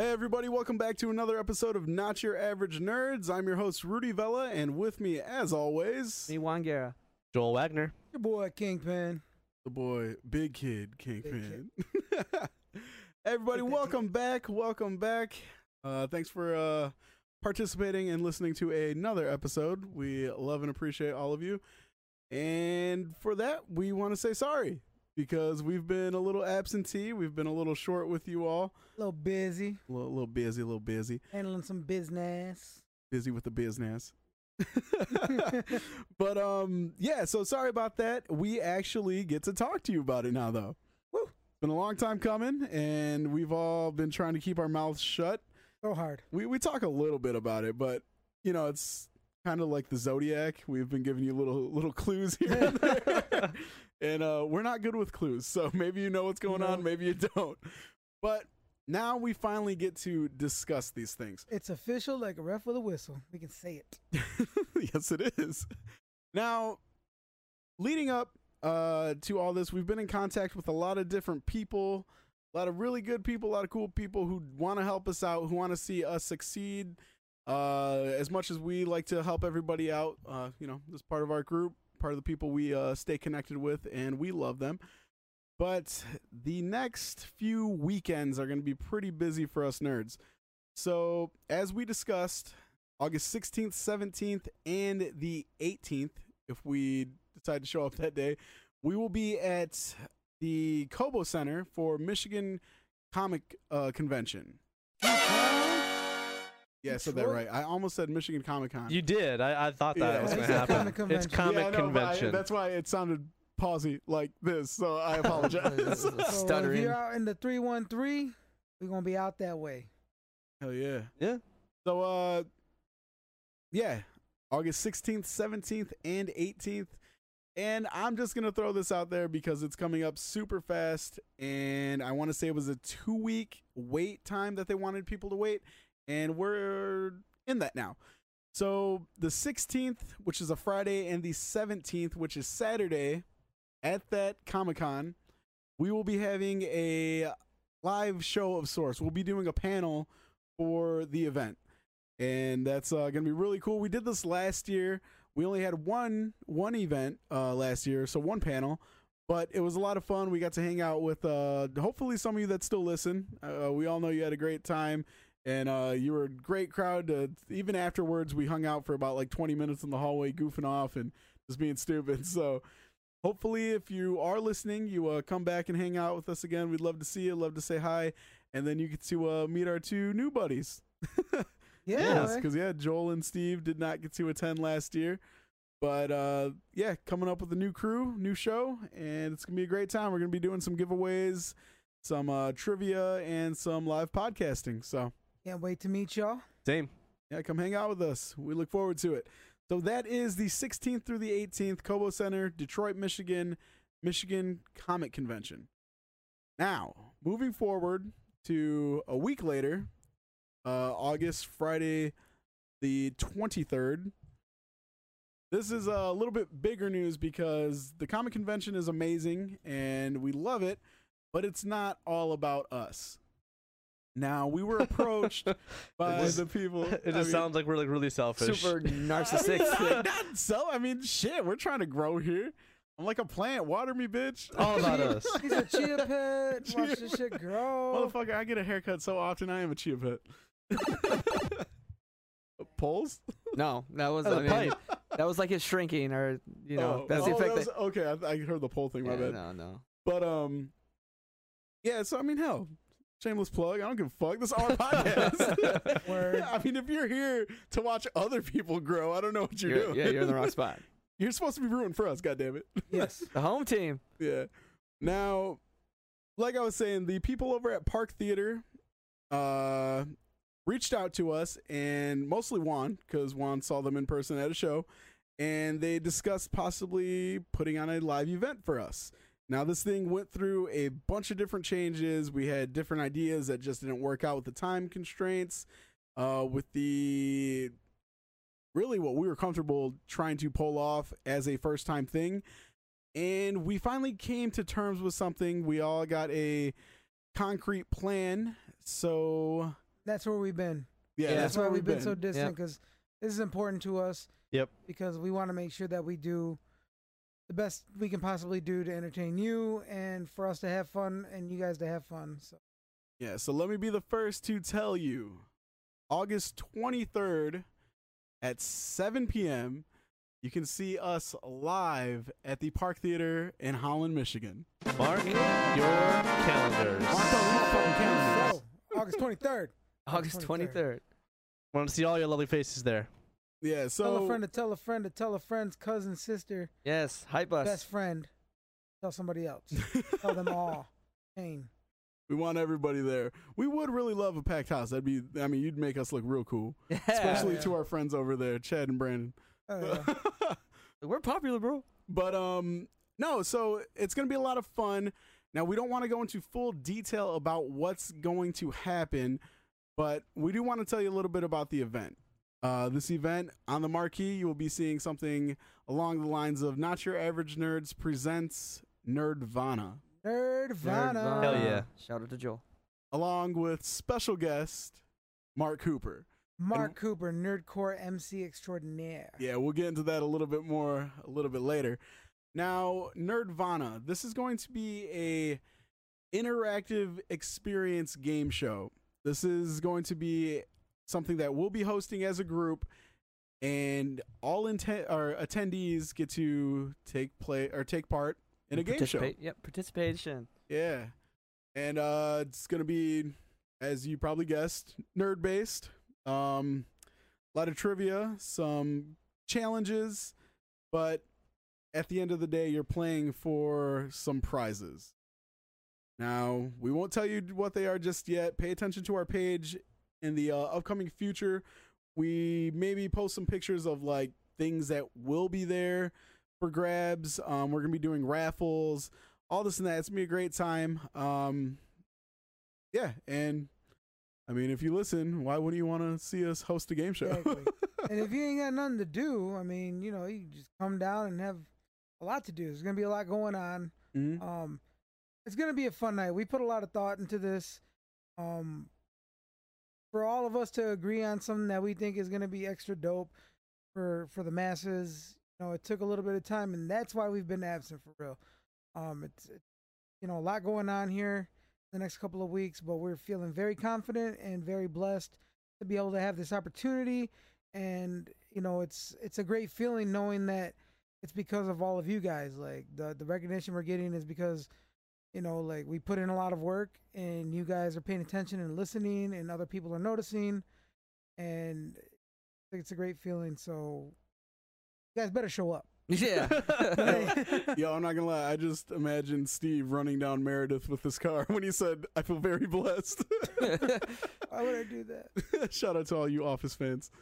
Hey, everybody, welcome back to another episode of Not Your Average Nerds. I'm your host, Rudy Vella, and with me, as always, Me, Juan Guerra. Joel Wagner. Your boy Kingpin. the boy, Big Kid Kingpin. Big everybody, Take that welcome back. Welcome back. Uh, thanks for uh, participating and listening to another episode. We love and appreciate all of you. And for that, we want to say sorry because we've been a little absentee. We've been a little short with you all. A little busy, A little, little busy, a little busy. handling some business. busy with the business. but um yeah, so sorry about that. We actually get to talk to you about it now though. Woo. It's been a long time coming and we've all been trying to keep our mouths shut. Go hard. We we talk a little bit about it, but you know, it's kind of like the zodiac. We've been giving you little little clues here and there. and uh we're not good with clues. So maybe you know what's going No. on, maybe you don't. But now we finally get to discuss these things. It's official, like a ref with a whistle. We can say it. yes, it is. Now, leading up uh, to all this, we've been in contact with a lot of different people, a lot of really good people, a lot of cool people who want to help us out, who want to see us succeed. Uh, as much as we like to help everybody out, uh, you know, this part of our group, part of the people we uh, stay connected with, and we love them. But the next few weekends are going to be pretty busy for us nerds. So, as we discussed, August 16th, 17th, and the 18th, if we decide to show up that day, we will be at the Cobo Center for Michigan Comic uh, Convention. Yeah, I said that right. I almost said Michigan Comic Con. You did. I, I thought that Yeah. was going to happen. comic convention. It's comic Yeah, I know, but I- convention. that's why it sounded pausy like this, so I apologize. So if Stuttering. you're out in the 313, we're going to be out that way. Hell yeah. Yeah. So uh yeah, August 16th, 17th and 18th. And I'm just going to throw this out there because it's coming up super fast and I want to say it was a 2 week wait time that they wanted people to wait and we're in that now. So the 16th, which is a Friday and the 17th, which is Saturday at that Comic-Con, we will be having a live show of sorts. We'll be doing a panel for the event. And that's uh, going to be really cool. We did this last year. We only had one one event uh, last year, so one panel, but it was a lot of fun. We got to hang out with uh, hopefully some of you that still listen. Uh, we all know you had a great time, and uh, you were a great crowd. Uh, even afterwards, we hung out for about like 20 minutes in the hallway, goofing off and just being stupid. So hopefully, if you are listening, you uh, come back and hang out with us again. We'd love to see you, love to say hi, and then you get to uh, meet our two new buddies. Yeah. Yes, because yeah, Joel and Steve did not get to attend last year, but uh, yeah, coming up with a new crew, new show, and it's gonna be a great time. We're gonna be doing some giveaways, some uh, trivia, and some live podcasting. So Can't wait to meet y'all. Same. yeah, come hang out with us. We look forward to it. So that is the 16th through the 18th, Cobo Center, Detroit, Michigan, Michigan Comic Convention. Now, moving forward to a week later, uh, August, Friday, the 23rd. This is a little bit bigger news because the comic convention is amazing and we love it, but it's not all about us. Now, we were approached by just- the people. It I just mean- sounds like we're like really selfish. Super I mean, narcissistic. not, not so. I mean, shit, we're trying to grow here. I'm like a plant. Water me, bitch. All about us. He's a chia pet. Chia Watch this shit grow. Motherfucker, I get a haircut so often. I am a chia pet. Poles? no, that was Oh, I mean, pipe. that was like his shrinking, or you know, Oh, that's the oh, effect. that that, okay, I, I heard the pole thing. My Yeah, bad. no, no. But um, yeah. So I mean, hell, shameless plug. I don't give a fuck. This is our podcast. Word. I mean, if you're here to watch other people grow, I don't know what you're, You're- doing. yeah, you're in the wrong spot. You're supposed to be rooting for us. God damn it. Yes. The home team. Yeah. Now, like I was saying, the people over at Park Theater uh reached out to us and mostly Juan, because Juan saw them in person at a show, and they discussed possibly putting on a live event for us. Now this thing went through a bunch of different changes. We had different ideas that just didn't work out with the time constraints, uh, with the really what we were comfortable trying to pull off as a first time thing and we finally came to terms with something. We all got a concrete plan. So That's where we've been. Yeah, Yeah. that's, That's where why we've been, so distant because this is important to us. Yep. Because we want to make sure that we do the best we can possibly do to entertain you and for us to have fun and you guys to have fun. So Yeah, so let me be the first to tell you August 23rd at 7 p.m., you can see us live at the Park Theater in Holland, Michigan. Mark your calendars. Mark those motherfucking calendars. So, August 23rd. August 23rd. 23rd. Want to see all your lovely faces there. Yeah, so tell a friend to tell a friend to tell a friend's cousin, sister, Yes, hype us. best friend. Tell somebody else. tell them all. Pain. we want everybody there. We would really love a packed house. That'd be, I mean, you'd make us look real cool, Yeah. especially Yeah. to our friends over there, Chad and Brandon. Oh, yeah. We're popular, bro. But um no, so it's going to be a lot of fun. Now we don't want to go into full detail about what's going to happen, but we do want to tell you a little bit about the event. Uh, this event on the marquee, you will be seeing something along the lines of Not Your Average Nerds presents Nerdvana, Nerdvana. Hell yeah. Shout out to Joel. along with special guest Mark Cooper. Mark Cooper, Nerdcore MC extraordinaire. Yeah, we'll get into that a little bit more a little bit later. Now, Nerdvana, this is going to be a interactive experience game show. This is going to be something that we'll be hosting as a group and all intent or attendees get to take play or take part in a game show. Yep, participation. Yeah. And uh it's going to be as you probably guessed, nerd based. Um a lot of trivia, some challenges, but at the end of the day you're playing for some prizes. Now, we won't tell you what they are just yet. Pay attention to our page in the uh, upcoming future. We maybe post some pictures of like things that will be there for grabs. Um, we're gonna be doing raffles, all this and that. It's gonna be a great time. Um, yeah, and I mean, if you listen, why wouldn't you want to see us host a game show? Exactly. and if you ain't got nothing to do, I mean, you know, you just come down and have a lot to do. There's gonna be a lot going on. Mhm. Um, it's gonna be a fun night. We put a lot of thought into this. Um, for all of us to agree on something that we think is gonna be extra dope for for the masses, you know, it took a little bit of time, and that's why we've been absent for real. Um, it's, it's you know a lot going on here the next couple of weeks, but we're feeling very confident and very blessed to be able to have this opportunity. And you know, it's it's a great feeling knowing that it's because of all of you guys. Like the the recognition we're getting is because you know, like we put in a lot of work, and you guys are paying attention and listening, and other people are noticing, and it's a great feeling. So you guys better show up. Yeah. Yo, I'm not gonna lie. I just imagined Steve running down Meredith with his car when he said, "I feel very blessed." Why would I do that? Shout out to all you Office fans.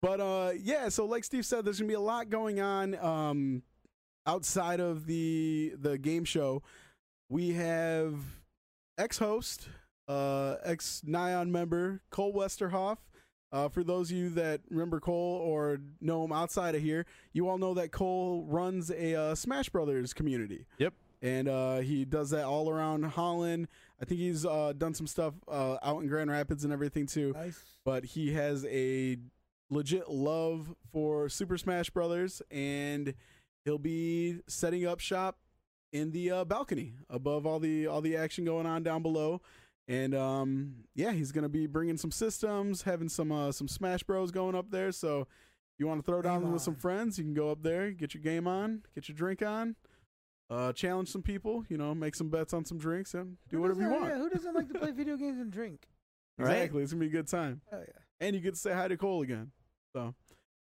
But uh, yeah, so like Steve said, there's gonna be a lot going on um, outside of the the game show. We have ex-host, uh, ex-Nyan member Cole Westerhoff. Uh, for those of you that remember Cole or know him outside of here, you all know that Cole runs a uh, Smash Brothers community. Yep. And uh, he does that all around Holland. I think he's uh, done some stuff uh, out in Grand Rapids and everything too Nice. but he has a legit love for Super Smash Brothers, and he'll be setting up shop in the uh, balcony above all the all the action going on down below. And um, yeah, he's gonna be bringing some systems, having some uh, some Smash Bros going up there. So, you want to throw down Game with some friends, you can go up there, get your game on, get your drink on, uh, challenge some people. You know, make some bets on some drinks, and do Who whatever you want. yeah, who doesn't like to play video games and drink? Right? Exactly, it's gonna be a good time Oh yeah. and you get to say hi to Cole again. So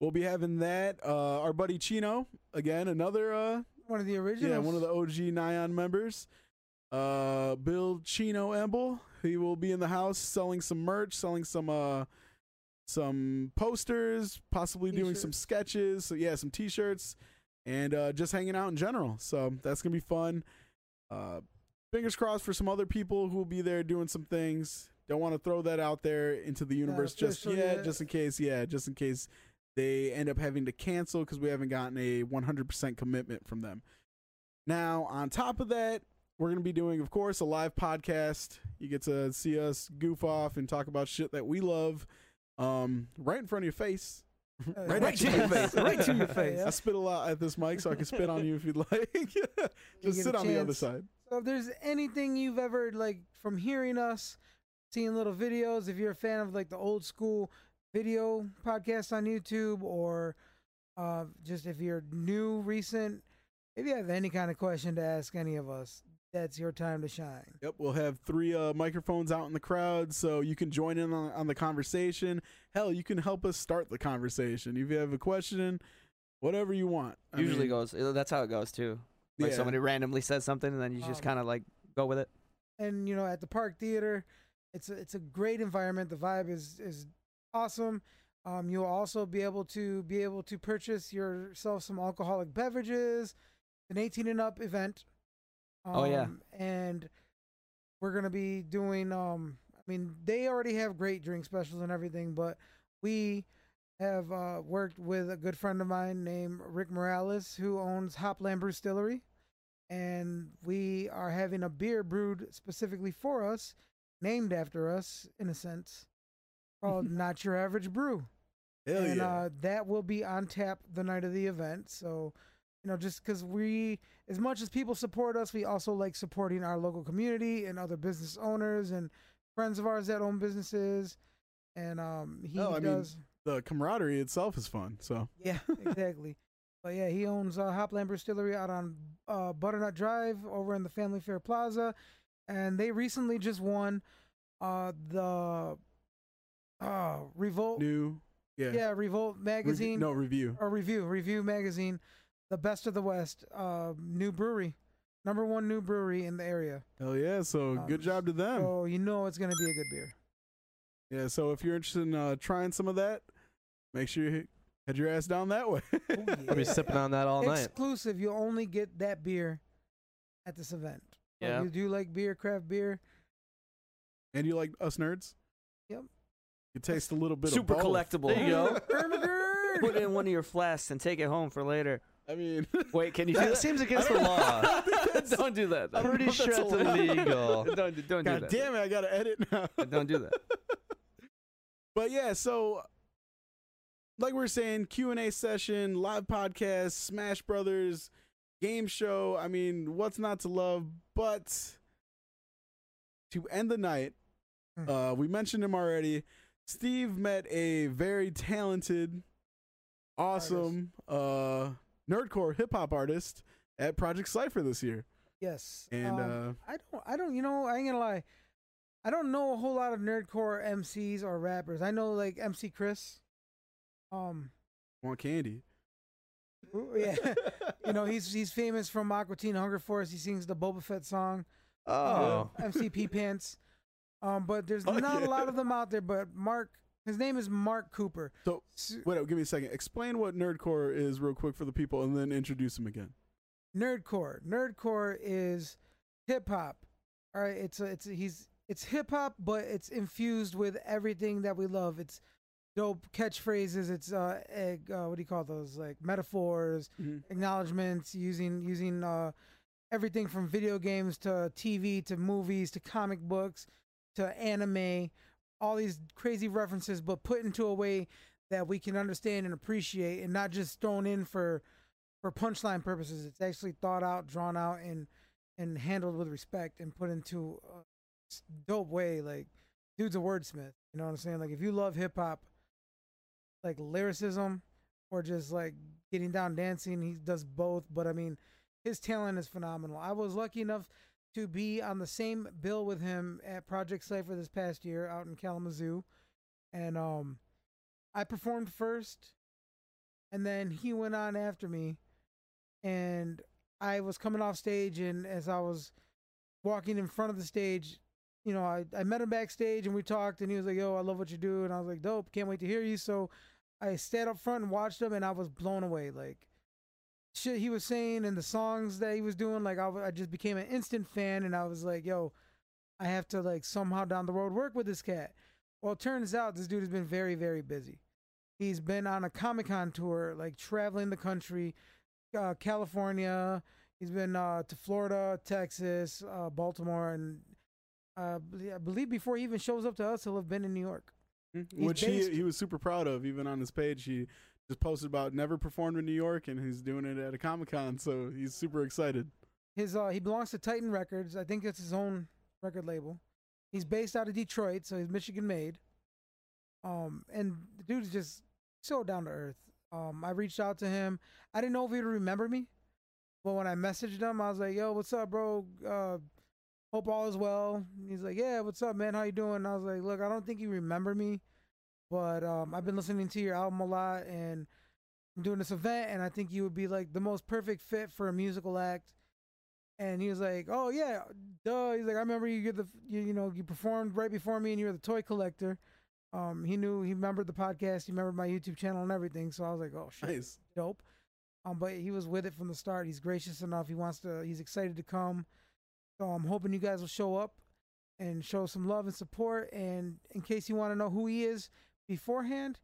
we'll be having that. Uh, our buddy Chino again, another uh, One of the originals. yeah, one of the OG Nyan members. Uh, Bill Chino Emble. He will be in the house selling some merch, selling some uh, some posters, possibly doing some sketches. So yeah, some T-shirts, and uh, just hanging out in general. So that's gonna be fun. Uh, fingers crossed for some other people who will be there doing some things. Don't want to throw that out there into the universe just yet, yet. just in case. Yeah, just in case they end up having to cancel because we haven't gotten a 100% commitment from them. Now, on top of that, we're going to be doing, of course, a live podcast. You get to see us goof off and talk about shit that we love um, right in front of your face. Right, Right to your face. Right to your face. I spit a lot at this mic, so I can spit on you if you'd like. Just get sit on the other side. So if there's anything you've ever like from hearing us, seeing little videos, if you're a fan of like the old school video podcast on YouTube, or uh, just if you're new, recent, if you have any kind of question to ask any of us, that's your time to shine. Yep, we'll have three uh, microphones out in the crowd, so you can join in on, on the conversation. Hell, you can help us start the conversation. If you have a question, whatever you want. I Usually mean, goes. uh, That's how it goes too. Like yeah. somebody randomly says something, and then you just Um, kind of like go with it. and you know at the park theater it's a, it's a great environment the vibe is is awesome. Um you'll also be able to be able to purchase yourself some alcoholic beverages an 18 and up event. Um, Oh, yeah. and we're gonna be doing um i mean they already have great drink specials and everything but we have uh, worked with a good friend of mine named rick morales who owns hopland Brewstillery. And we are having a beer brewed specifically for us, named after us in a sense, called Not Your Average Brew. Hell and yeah. uh, that will be on tap the night of the event. So, you know, just because we, as much as people support us, we also like supporting our local community and other business owners and friends of ours that own businesses. And um, he No, I mean, does. the camaraderie itself is fun. So Yeah, exactly. but yeah, he owns uh, Hopland Distillery out on uh, Butternut Drive over in the Family Fare Plaza, and they recently just won uh, the uh, Revolt. new, yeah, yeah, Revolt Revi- magazine no review. or review Revue magazine, the best of the West. Uh, new brewery, number one new brewery in the area. Hell yeah! So Um, good job to them. So you know it's gonna be a good beer. yeah. So if you're interested in uh, trying some of that, make sure you hit- head your ass down that way. I'll be sipping on that all night. exclusive. You only get that beer at this event. So Yeah. you do like beer, craft beer. and you like us nerds? Yep. You taste a little bit Super of both. collectible. There you go. Put it in one of your flasks and take it home for later. I mean, Wait, can you do That that? seems against the law. don't do that. I don't Pretty sure that's it's allowed. illegal. don't do- don't do God that. damn it! I gotta edit now. Don't do that. but yeah, so like we are saying, Q and A session, live podcast, Smash Brothers, game show. I mean, what's not to love? But to end the night, Hmm. uh, we mentioned him already. Steve met a very talented, awesome, uh, nerdcore hip hop artist at Project Cipher this year, Yes. and um, uh, I don't. I don't. You know, I ain't gonna lie. I don't know a whole lot of nerdcore MCs or rappers. I know like MC Chris. Um. want candy. Yeah. you know he's he's famous from Aqua Teen Hunger Force. He sings the Boba Fett song. Oh. uh, MCP Pants. Um, but there's Oh, not yeah. a lot of them out there. But Mark, his name is Mark Cooper. So Wait, give me a second. Explain what nerdcore is real quick for the people, and then introduce him again. Nerdcore. Nerdcore is hip hop. All right, it's a, it's a, he's it's hip hop, but it's infused with everything that we love. It's dope catchphrases. It's uh, egg, uh what do you call those? Like metaphors, acknowledgments, using using uh everything from video games to TV to movies to comic books to anime, all these crazy references, but put into a way that we can understand and appreciate, and not just thrown in for for punchline purposes. It's actually thought out, drawn out, and and handled with respect and put into a dope way. Like, dude's a wordsmith. You know what I'm saying? Like, if you love hip hop, like lyricism, or just like getting down dancing, he does both. But I mean, his talent is phenomenal. I was lucky enough to be on the same bill with him at Project Cypher this past year out in Kalamazoo, and um, I performed first, and then he went on after me, and I was coming off stage, and as I was walking in front of the stage, you know, I, I met him backstage and we talked, and he was like, "Yo, I love what you do," and I was like, "Dope, can't wait to hear you." So I stayed up front and watched him, and I was blown away. Like shit he was saying and the songs that he was doing, like I, just became an instant fan, and I was like, "Yo, I have to like somehow down the road work with this cat." Well, it turns out this dude has been very, very busy. He's been on a Comic Con tour, like traveling the country, uh, California, He's been uh, to Florida, Texas, uh, Baltimore, and uh, I believe before he even shows up to us, he'll have been in New York. which he he was super proud of. Even on his page, he just posted about never performed in New York, and he's doing it at a Comic Con, so he's super excited. His uh, he belongs to Titan Records. I think it's his own record label. He's based out of Detroit, so he's Michigan made. Um, and the dude's just so down to earth. Um, I reached out to him. I didn't know if he would remember me, but when I messaged him, I was like, "Yo, what's up, bro? Uh, hope all is well." He's like, "Yeah, what's up, man? How you doing?" I was like, "Look, I don't think you remember me, but um, I've been listening to your album a lot, and I'm doing this event, and I think you would be like the most perfect fit for a musical act." And he was like, "Oh yeah, duh." He's like, "I remember you. You're the you, you know you performed right before me, and you were the toy collector." Um, he knew he remembered the podcast, he remembered my YouTube channel and everything. So I was like, "Oh shit, Nice. dope." Um, but he was with it from the start. He's gracious enough. He wants to. He's excited to come. So I'm hoping you guys will show up and show some love and support. And in case you want to know who he is beforehand,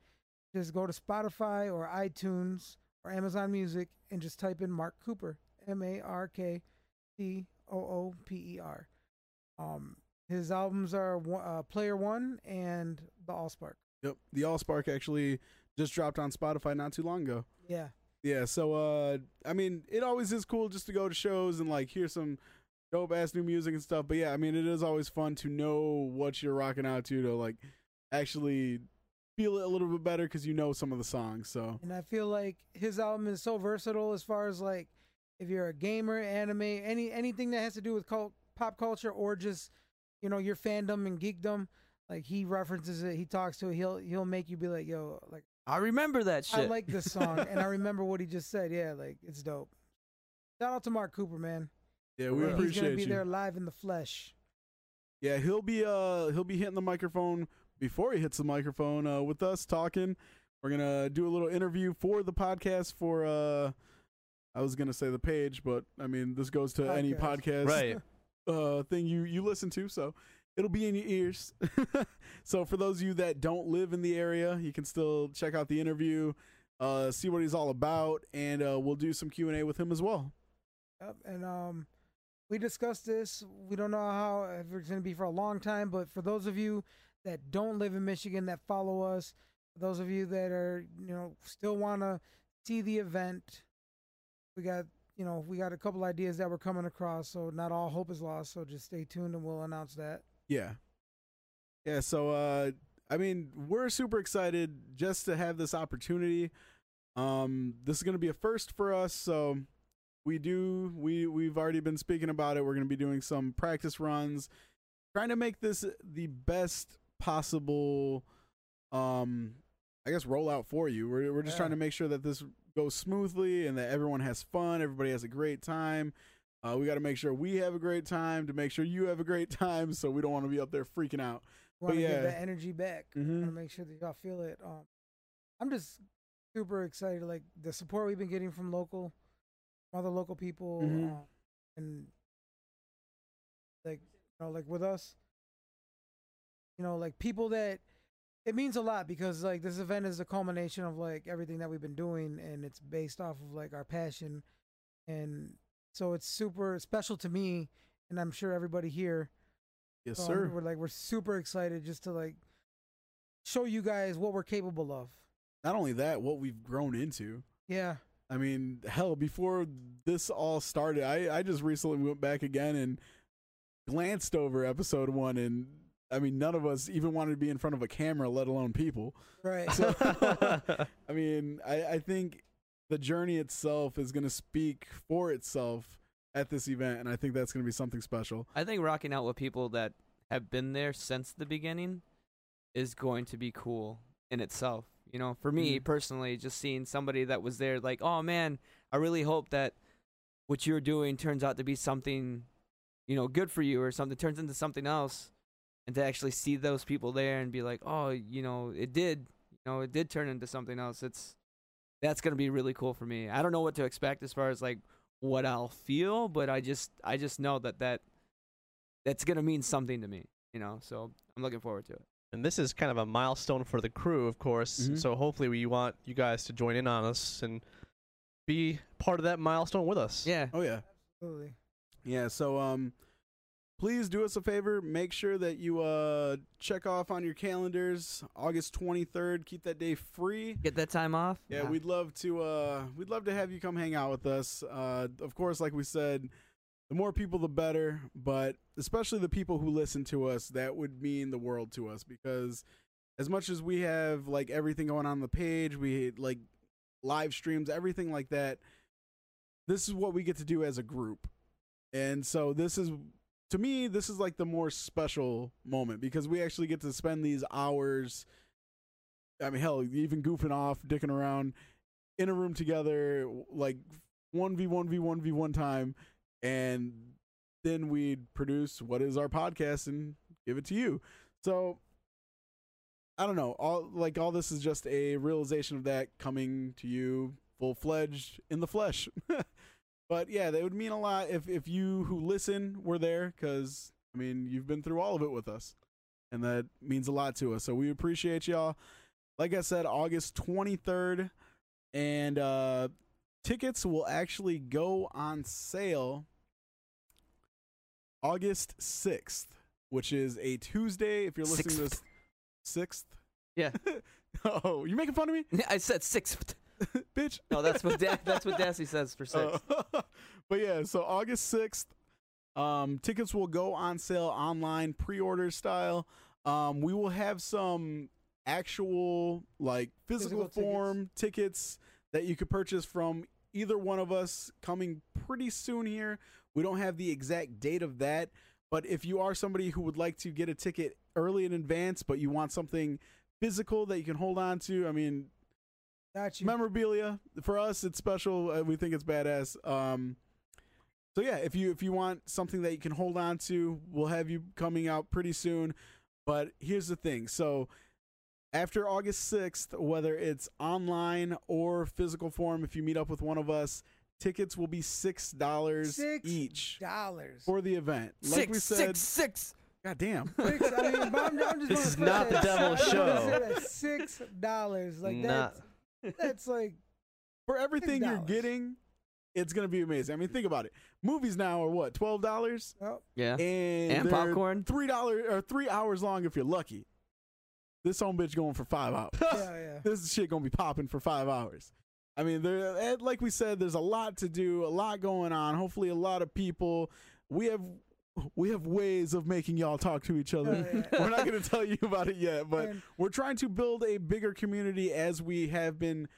just go to Spotify or iTunes or Amazon Music and just type in Mark Cooper, M A R K C O O P E R. Um, his albums are uh, Player One and The Allspark. Yep, the Allspark actually just dropped on Spotify not too long ago. Yeah, Yeah, so uh I mean, it always is cool just to go to shows and like hear some dope ass new music and stuff. But yeah, I mean, it is always fun to know what you're rocking out to to like actually feel it a little bit better because you know some of the songs. So and I feel like his album is so versatile as far as like if you're a gamer, anime, any anything that has to do with cult, pop culture or just you know your fandom and geekdom. Like he references it, he talks to it. He'll he'll make you be like, yo, like I remember that shit. I like this song, and I remember what he just said. Yeah, like it's dope. Shout out to Mark Cooper, man. yeah, we Yeah. He's gonna be you. there live in the flesh. Yeah, he'll be uh he'll be hitting the microphone before he hits the microphone uh with us talking. We're gonna do a little interview for the podcast for uh I was gonna say the page, but I mean this goes to any Podcast. podcast Right. uh thing you you listen to, so it'll be in your ears. so for those of you that don't live in the area, you can still check out the interview, uh see what he's all about, and uh we'll do some Q and A with him as well. Yep, and um, we discussed this. We don't know how if it's going to be for a long time, but for those of you that don't live in Michigan that follow us, those of you that are you know still want to see the event, we got you know we got a couple ideas that we're coming across. So not all hope is lost. So just stay tuned and we'll announce that. Yeah. Yeah, so uh I mean, we're super excited just to have this opportunity. Um this is going to be a first for us, so we do we we've already been speaking about it. We're going to be doing some practice runs trying to make this the best possible um I guess rollout for you. We're we're just Yeah. trying to make sure that this goes smoothly and that everyone has fun, everybody has a great time. Uh, we got to make sure we have a great time to make sure you have a great time. So we don't want to be up there freaking out. We want to yeah. give that energy back. Mhm. want to make sure that y'all feel it. Um, I'm just super excited. Like the support we've been getting from local, from other local people, Mhm. um, and like you know, like with us, you know, like people that it means a lot because like this event is a culmination of like everything that we've been doing, and it's based off of like our passion, and so it's super special to me, and I'm sure everybody here. Yes, So, sir. We're like we're super excited just to like show you guys what we're capable of. Not only that, what we've grown into. Yeah. I mean, hell, before this all started, I, I just recently went back again and glanced over episode one, and I mean, none of us even wanted to be in front of a camera, let alone people. Right. So, I mean, I, I think the journey itself is going to speak for itself at this event, and I think that's going to be something special. I think rocking out with people that have been there since the beginning is going to be cool in itself. You know, for me Mhm. personally, just seeing somebody that was there, like, oh man, I really hope that what you're doing turns out to be something, you know, good for you or something turns into something else. And to actually see those people there and be like, oh, you know, it did, you know, it did turn into something else. It's that's gonna be really cool for me. I don't know what to expect as far as like what I'll feel, but I just I just know that that that's gonna mean something to me, you know. So I'm looking forward to it. And this is kind of a milestone for the crew, of course. Mhm. So hopefully we want you guys to join in on us and be part of that milestone with us. Yeah, Oh yeah, Absolutely. Yeah, so um please do us a favor, make sure that you uh check off on your calendars August 23rd, keep that day free. Get that time off. Yeah, we'd love to uh we'd love to have you come hang out with us. Uh of course, like we said, the more people the better, but especially the people who listen to us, that would mean the world to us because as much as we have like everything going on the page, we like live streams, everything like that, this is what we get to do as a group. And so this is to me this is like the more special moment because we actually get to spend these hours I mean hell, even goofing off, dicking around in a room together like 1v1 v1 v1 time and then we'd produce what is our podcast and give it to you. So I don't know. All like all this is just a realization of that coming to you full fledged in the flesh. but yeah, that would mean a lot if if you who listen were there because I mean you've been through all of it with us, and that means a lot to us. So we appreciate y'all. Like I said, August twenty third, and uh, tickets will actually go on sale August sixth, which is a Tuesday. If you're listening to this sixth, Yeah. oh, you making fun of me, I said six. bitch? No, that's what da- that's what Dassy says for six. Uh, but yeah, so August sixth, um, tickets will go on sale online, pre-order style. Um, we will have some actual like physical, Physical form tickets. that you could purchase from either one of us coming pretty soon here. We don't have the exact date of that, but if you are somebody who would like to get a ticket early in advance, but you want something physical that you can hold on to, I mean, Got you. memorabilia. For us it's special. Uh, we think it's badass. Um so yeah if you if you want something that you can hold on to we'll have you coming out pretty soon. But here's the thing. So after august 6th whether it's online or physical form if you meet up with one of us tickets will be six dollars Six each dollars. for the event. Like six, we said six, six. god damn. Six, I mean, I'm, I'm just This is not the devil's show. Six dollars, like Not- that's that's like for everything you're getting it's gonna be amazing i mean think about it movies now are what $12 oh, Yeah. and, And popcorn. Three dollars or three hours long if you're lucky. This home bitch going for five hours. yeah, yeah. this shit gonna be popping for five hours. I mean, there, eh, like we said, there's a lot to do, a lot going on. Hopefully, a lot of people. We have we have ways of making y'all talk to each other. Oh, yeah. We're not gonna tell you about it yet, but And- we're trying to build a bigger community as we have been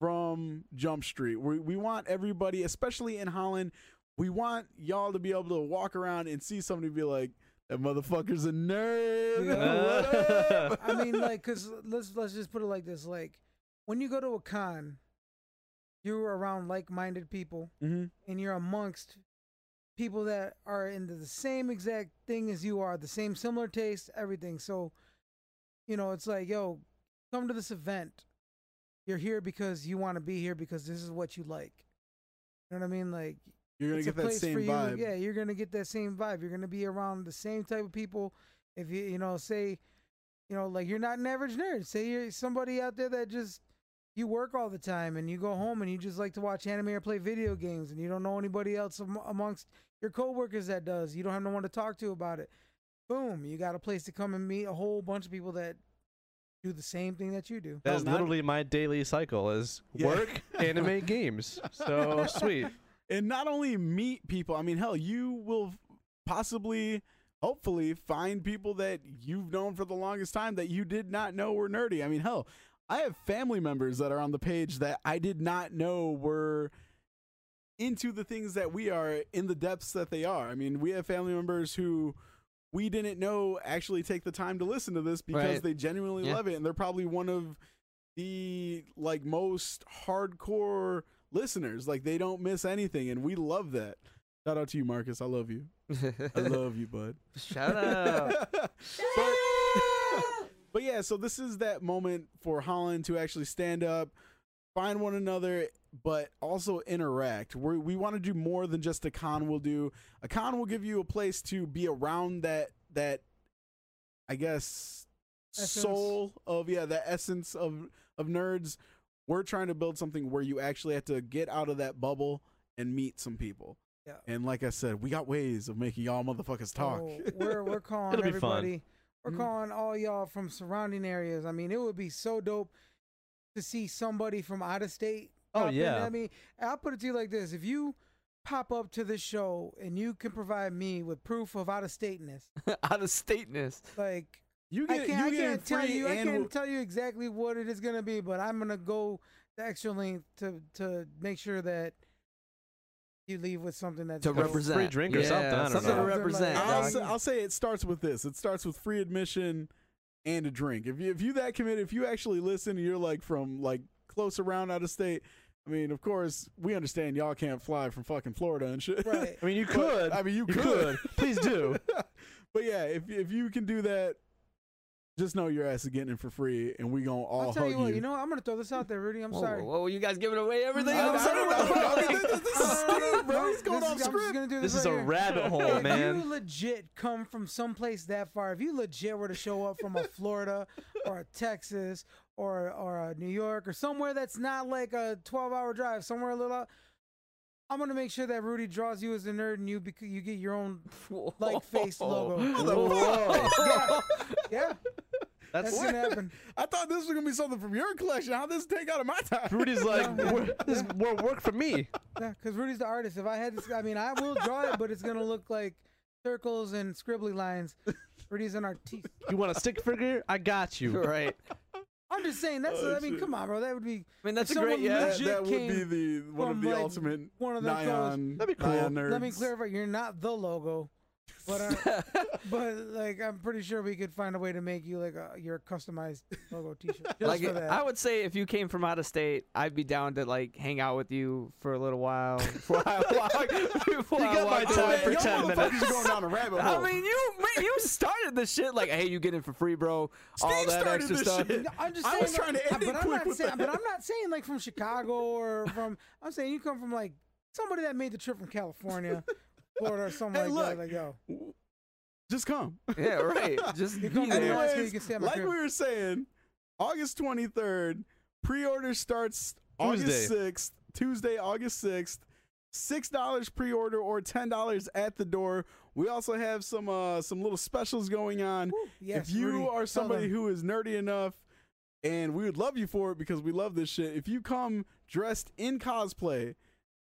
from Jump Street. We we want everybody, especially in Holland, we want y'all to be able to walk around and see somebody be like, "That motherfucker's a nerd." Yeah. I mean, like, cause let's let's just put it like this: like, when you go to a con, you're around like-minded people, Mhm. and you're amongst people that are into the same exact thing as you are, the same similar taste, everything. So, you know, it's like, yo, come to this event. You're here because you want to be here because this is what you like. You know what I mean? Like, You're gonna get that same vibe. Yeah, you're gonna get that same vibe. You're gonna be around the same type of people. If you you know say, you know, like you're not an average nerd. Say you're somebody out there that just you work all the time and you go home and you just like to watch anime or play video games and you don't know anybody else amongst your coworkers that does. You don't have no one to talk to about it. Boom, you got a place to come and meet a whole bunch of people that do the same thing that you do. That's literally my daily cycle is Yeah. work, anime, games. So sweet. and not only meet people i mean hell you will possibly hopefully find people that you've known for the longest time that you did not know were nerdy i mean hell i have family members that are on the page that i did not know were into the things that we are in the depths that they are i mean we have family members who we didn't know actually take the time to listen to this because Right. they genuinely Yeah. love it and they're probably one of the like most hardcore listeners like they don't miss anything and we love that shout out to you marcus i love you i love you bud Shout out. but, but yeah so this is that moment for holland to actually stand up find one another but also interact we we want to do more than just a con will do a con will give you a place to be around that that i guess Essence. soul of yeah the essence of of nerds we're trying to build something where you actually have to get out of that bubble and meet some people Yeah. And like I said, we got ways of making y'all motherfuckers talk. So we're we're calling It'll be fun. everybody. We're Mhm. calling all y'all from surrounding areas. I mean, it would be so dope to see somebody from out of state. Oh, pop in. yeah. I mean, I'll put it to you like this: if you pop up to this show and you can provide me with proof of out of stateness, Out of stateness. like you I get can't, you get can't tell you, I can't we'll- tell you exactly what it is gonna be, but I'm gonna go the extra length to to make sure that you leave with something that's To dope. represent. free drink or yeah, something, I don't something to represent. I'll, say, I'll say it starts with this. It starts with free admission and a drink. If you if you that committed, if you actually listen, and you're like from like close around out of state. I mean, of course, we understand y'all can't fly from fucking Florida and shit. Right. I mean, you But, could. I mean, you, You could. could. Please do. but yeah, if if you can do that, just know your ass is getting it for free, and we gonna all I'll tell hug you what. You know, what? I'm gonna throw this out there, Rudy. I'm Whoa, sorry. Whoa, you guys giving away everything? I'm no, sorry. this- this is No, no, no, Steve, bro. He's going this off is- script. gonna do This this is a here. rabbit hole, man. if you legit come from someplace that far, if you legit were to show up from a Florida or a Texas or or a New York or somewhere that's not like a 12 hour drive, somewhere a little, out, I'm gonna make sure that Rudy draws you as a nerd and you bec- you get your own. Like face logo. Whoa. Yeah, That's that's gonna happen. I thought this was gonna be something from your collection. How does this take out of my time? Rudy's like, No, "Wor- this is more work for me. Yeah, because Rudy's the artist. If I had this, I mean, I will draw it, but it's gonna look like circles and scribbly lines. Rudy's an artiste. You want a stick figure? I got you. right. I'm just saying that's. Oh, I mean, shit. come on, bro. That would be I mean, that's a great yeah. that, legit that would be the one of the like, ultimate one of the clothes. That'd be cool. Nyan nerds. Let me clarify. You're not the logo, but uh, but like I'm pretty sure we could find a way to make you like a your customized logo T-shirt. Just like for that. I would say if you came from out of state, I'd be down to like hang out with you for a little while. Before I walk, before You I got my time for 10 motherfuckers minutes. going down a rabbit hole. I mean, you you started the shit like, hey, you get in for free, bro. All that started extra this stuff. shit. No, I'm just I saying. was trying to like, end it but I'm quick not saying. that. But I'm not saying like from Chicago or from. I'm saying you come from like somebody that made the trip from California, Florida, or something Hey, like look. that. Like yo, Just come. Yeah, right. Just be come there. you Anyways, can stay like crib. we were saying, August 23rd, pre-order starts August 6th, Tuesday, August 6th. Six dollars pre-order or ten dollars at the door. We also have some uh some little specials going on. Woo, yes, if you Rudy, are somebody who is nerdy enough, and we would love you for it because we love this shit. If you come dressed in cosplay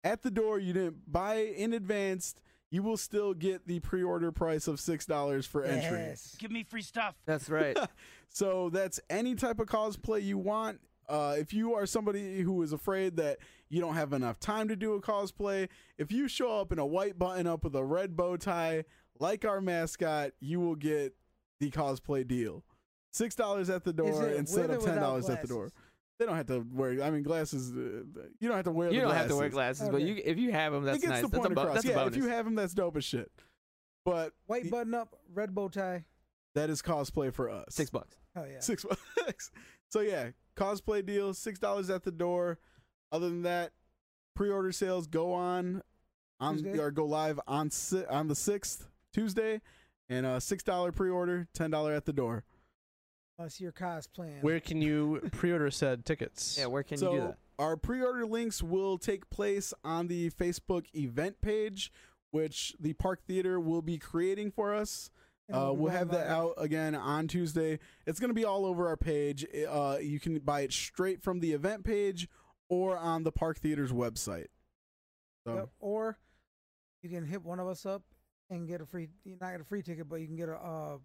at the door, you didn't buy in advance, you will still get the pre-order price of six dollars for entry. Yes. Give me free stuff. That's right. So that's any type of cosplay you want. Uh, if you are somebody who is afraid that you don't have enough time to do a cosplay, if you show up in a white button up with a red bow tie, like our mascot, you will get the cosplay deal. Six dollars at the door instead of ten dollars at the door. Glasses? They don't have to wear. I mean, glasses. Uh, you don't have to wear. You the don't have to wear glasses. glasses, but you if you have them, that's it gets nice. the That's, a, point bo- across. that's a yeah, bonus. if you have them, that's dope as shit. But White button up, red bow tie. that is cosplay for us. Six bucks. Oh yeah. Six bucks. So yeah, cosplay deal, six dollars at the door. Other than that, pre-order sales go on on Tuesday? or go live on si- on the sixth Tuesday, and a six dollar pre-order, ten dollar at the door. Unless you're cosplaying. Where can you pre-order said tickets? Yeah, where can so you do that? our pre-order links will take place on the Facebook event page, which the Park Theater will be creating for us. Uh, we'll have that out again on Tuesday. It's going to be all over our page. Uh, you can buy it straight from the event page or on the Park Theater's website. So, Yep. Or you can hit one of us up and get a free. You're not get a free ticket, but you can get a uh,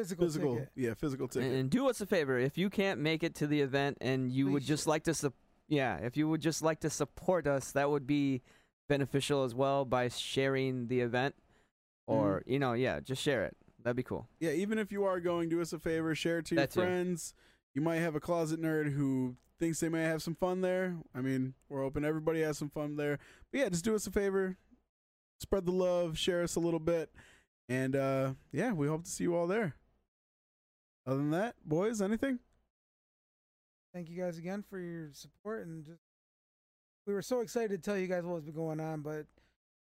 physical, physical, ticket. yeah, physical And, ticket. and do us a favor if you can't make it to the event and you would just share. like to sup- yeah, if you would just like to support us, that would be beneficial as well by sharing the event or Mm-hmm. you know, yeah, just share it. That'd be cool. yeah, even if you are going, do us a favor, share it to your That too. friends. You might have a closet nerd who thinks they may have some fun there. I mean, we're open. Everybody has some fun there. But yeah, just do us a favor, spread the love, share us a little bit, and uh, yeah, we hope to see you all there. Other than that, boys, anything? Thank you guys again for your support and just. We were so excited to tell you guys what was going on, but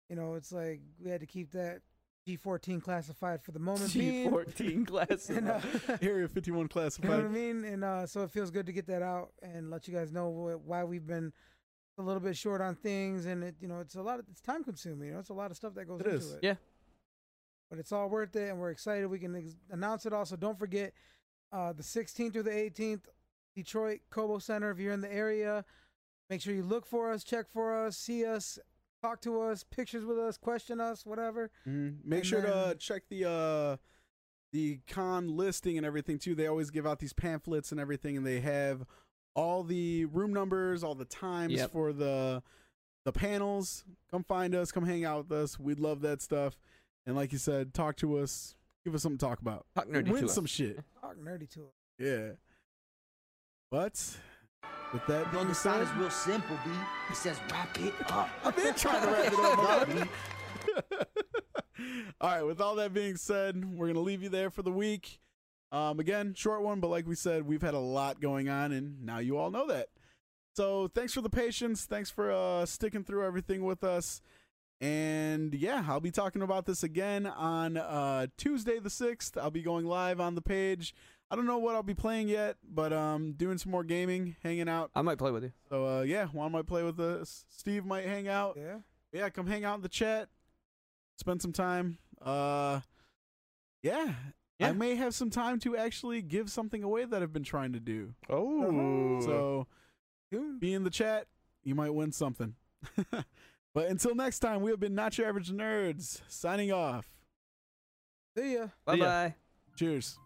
you know it's like we had to keep that G14 classified for the moment. G14 classified, And, uh, Area 51 classified. You know what I mean? And uh, so it feels good to get that out and let you guys know wh- why we've been a little bit short on things, and it you know it's a lot of it's time consuming. You know, it's a lot of stuff that goes It into is. it. Yeah. But it's all worth it, and we're excited. We can ex- announce it. Also, don't forget uh, the 16th through the 18th, Detroit Cobo Center. If you're in the area, make sure you look for us, check for us, see us, talk to us, pictures with us, question us, whatever. Mhm. Make And sure to check the uh the con listing and everything too. They always give out these pamphlets and everything, and they have all the room numbers, all the times Yep. for the the panels. Come find us. Come hang out with us. We'd love that stuff. And like you said, talk to us. Give us something to talk about. Talk nerdy Win to us. some shit. Talk nerdy to us. Yeah. But with that On being the sign said, is real simple, B. It says wrap it up. I've been trying to wrap it up. my all right, with all that being said, we're gonna leave you there for the week. Um, again, short one, but like we said, we've had a lot going on, and now you all know that. So thanks for the patience. Thanks for uh, sticking through everything with us. And yeah, I'll be talking about this again on uh, Tuesday the sixth. I'll be going live on the page. I don't know what I'll be playing yet, but um, doing some more gaming, hanging out. I might play with you. So uh, yeah, Juan might play with us. Steve might hang out Yeah. yeah, come hang out in the chat, spend some time. Uh, yeah, yeah. I may have some time to actually give something away that I've been trying to do. Oh. So be in the chat, you might win something. but until next time, we have been Not Your Average Nerds signing off. See ya. Bye bye. Cheers.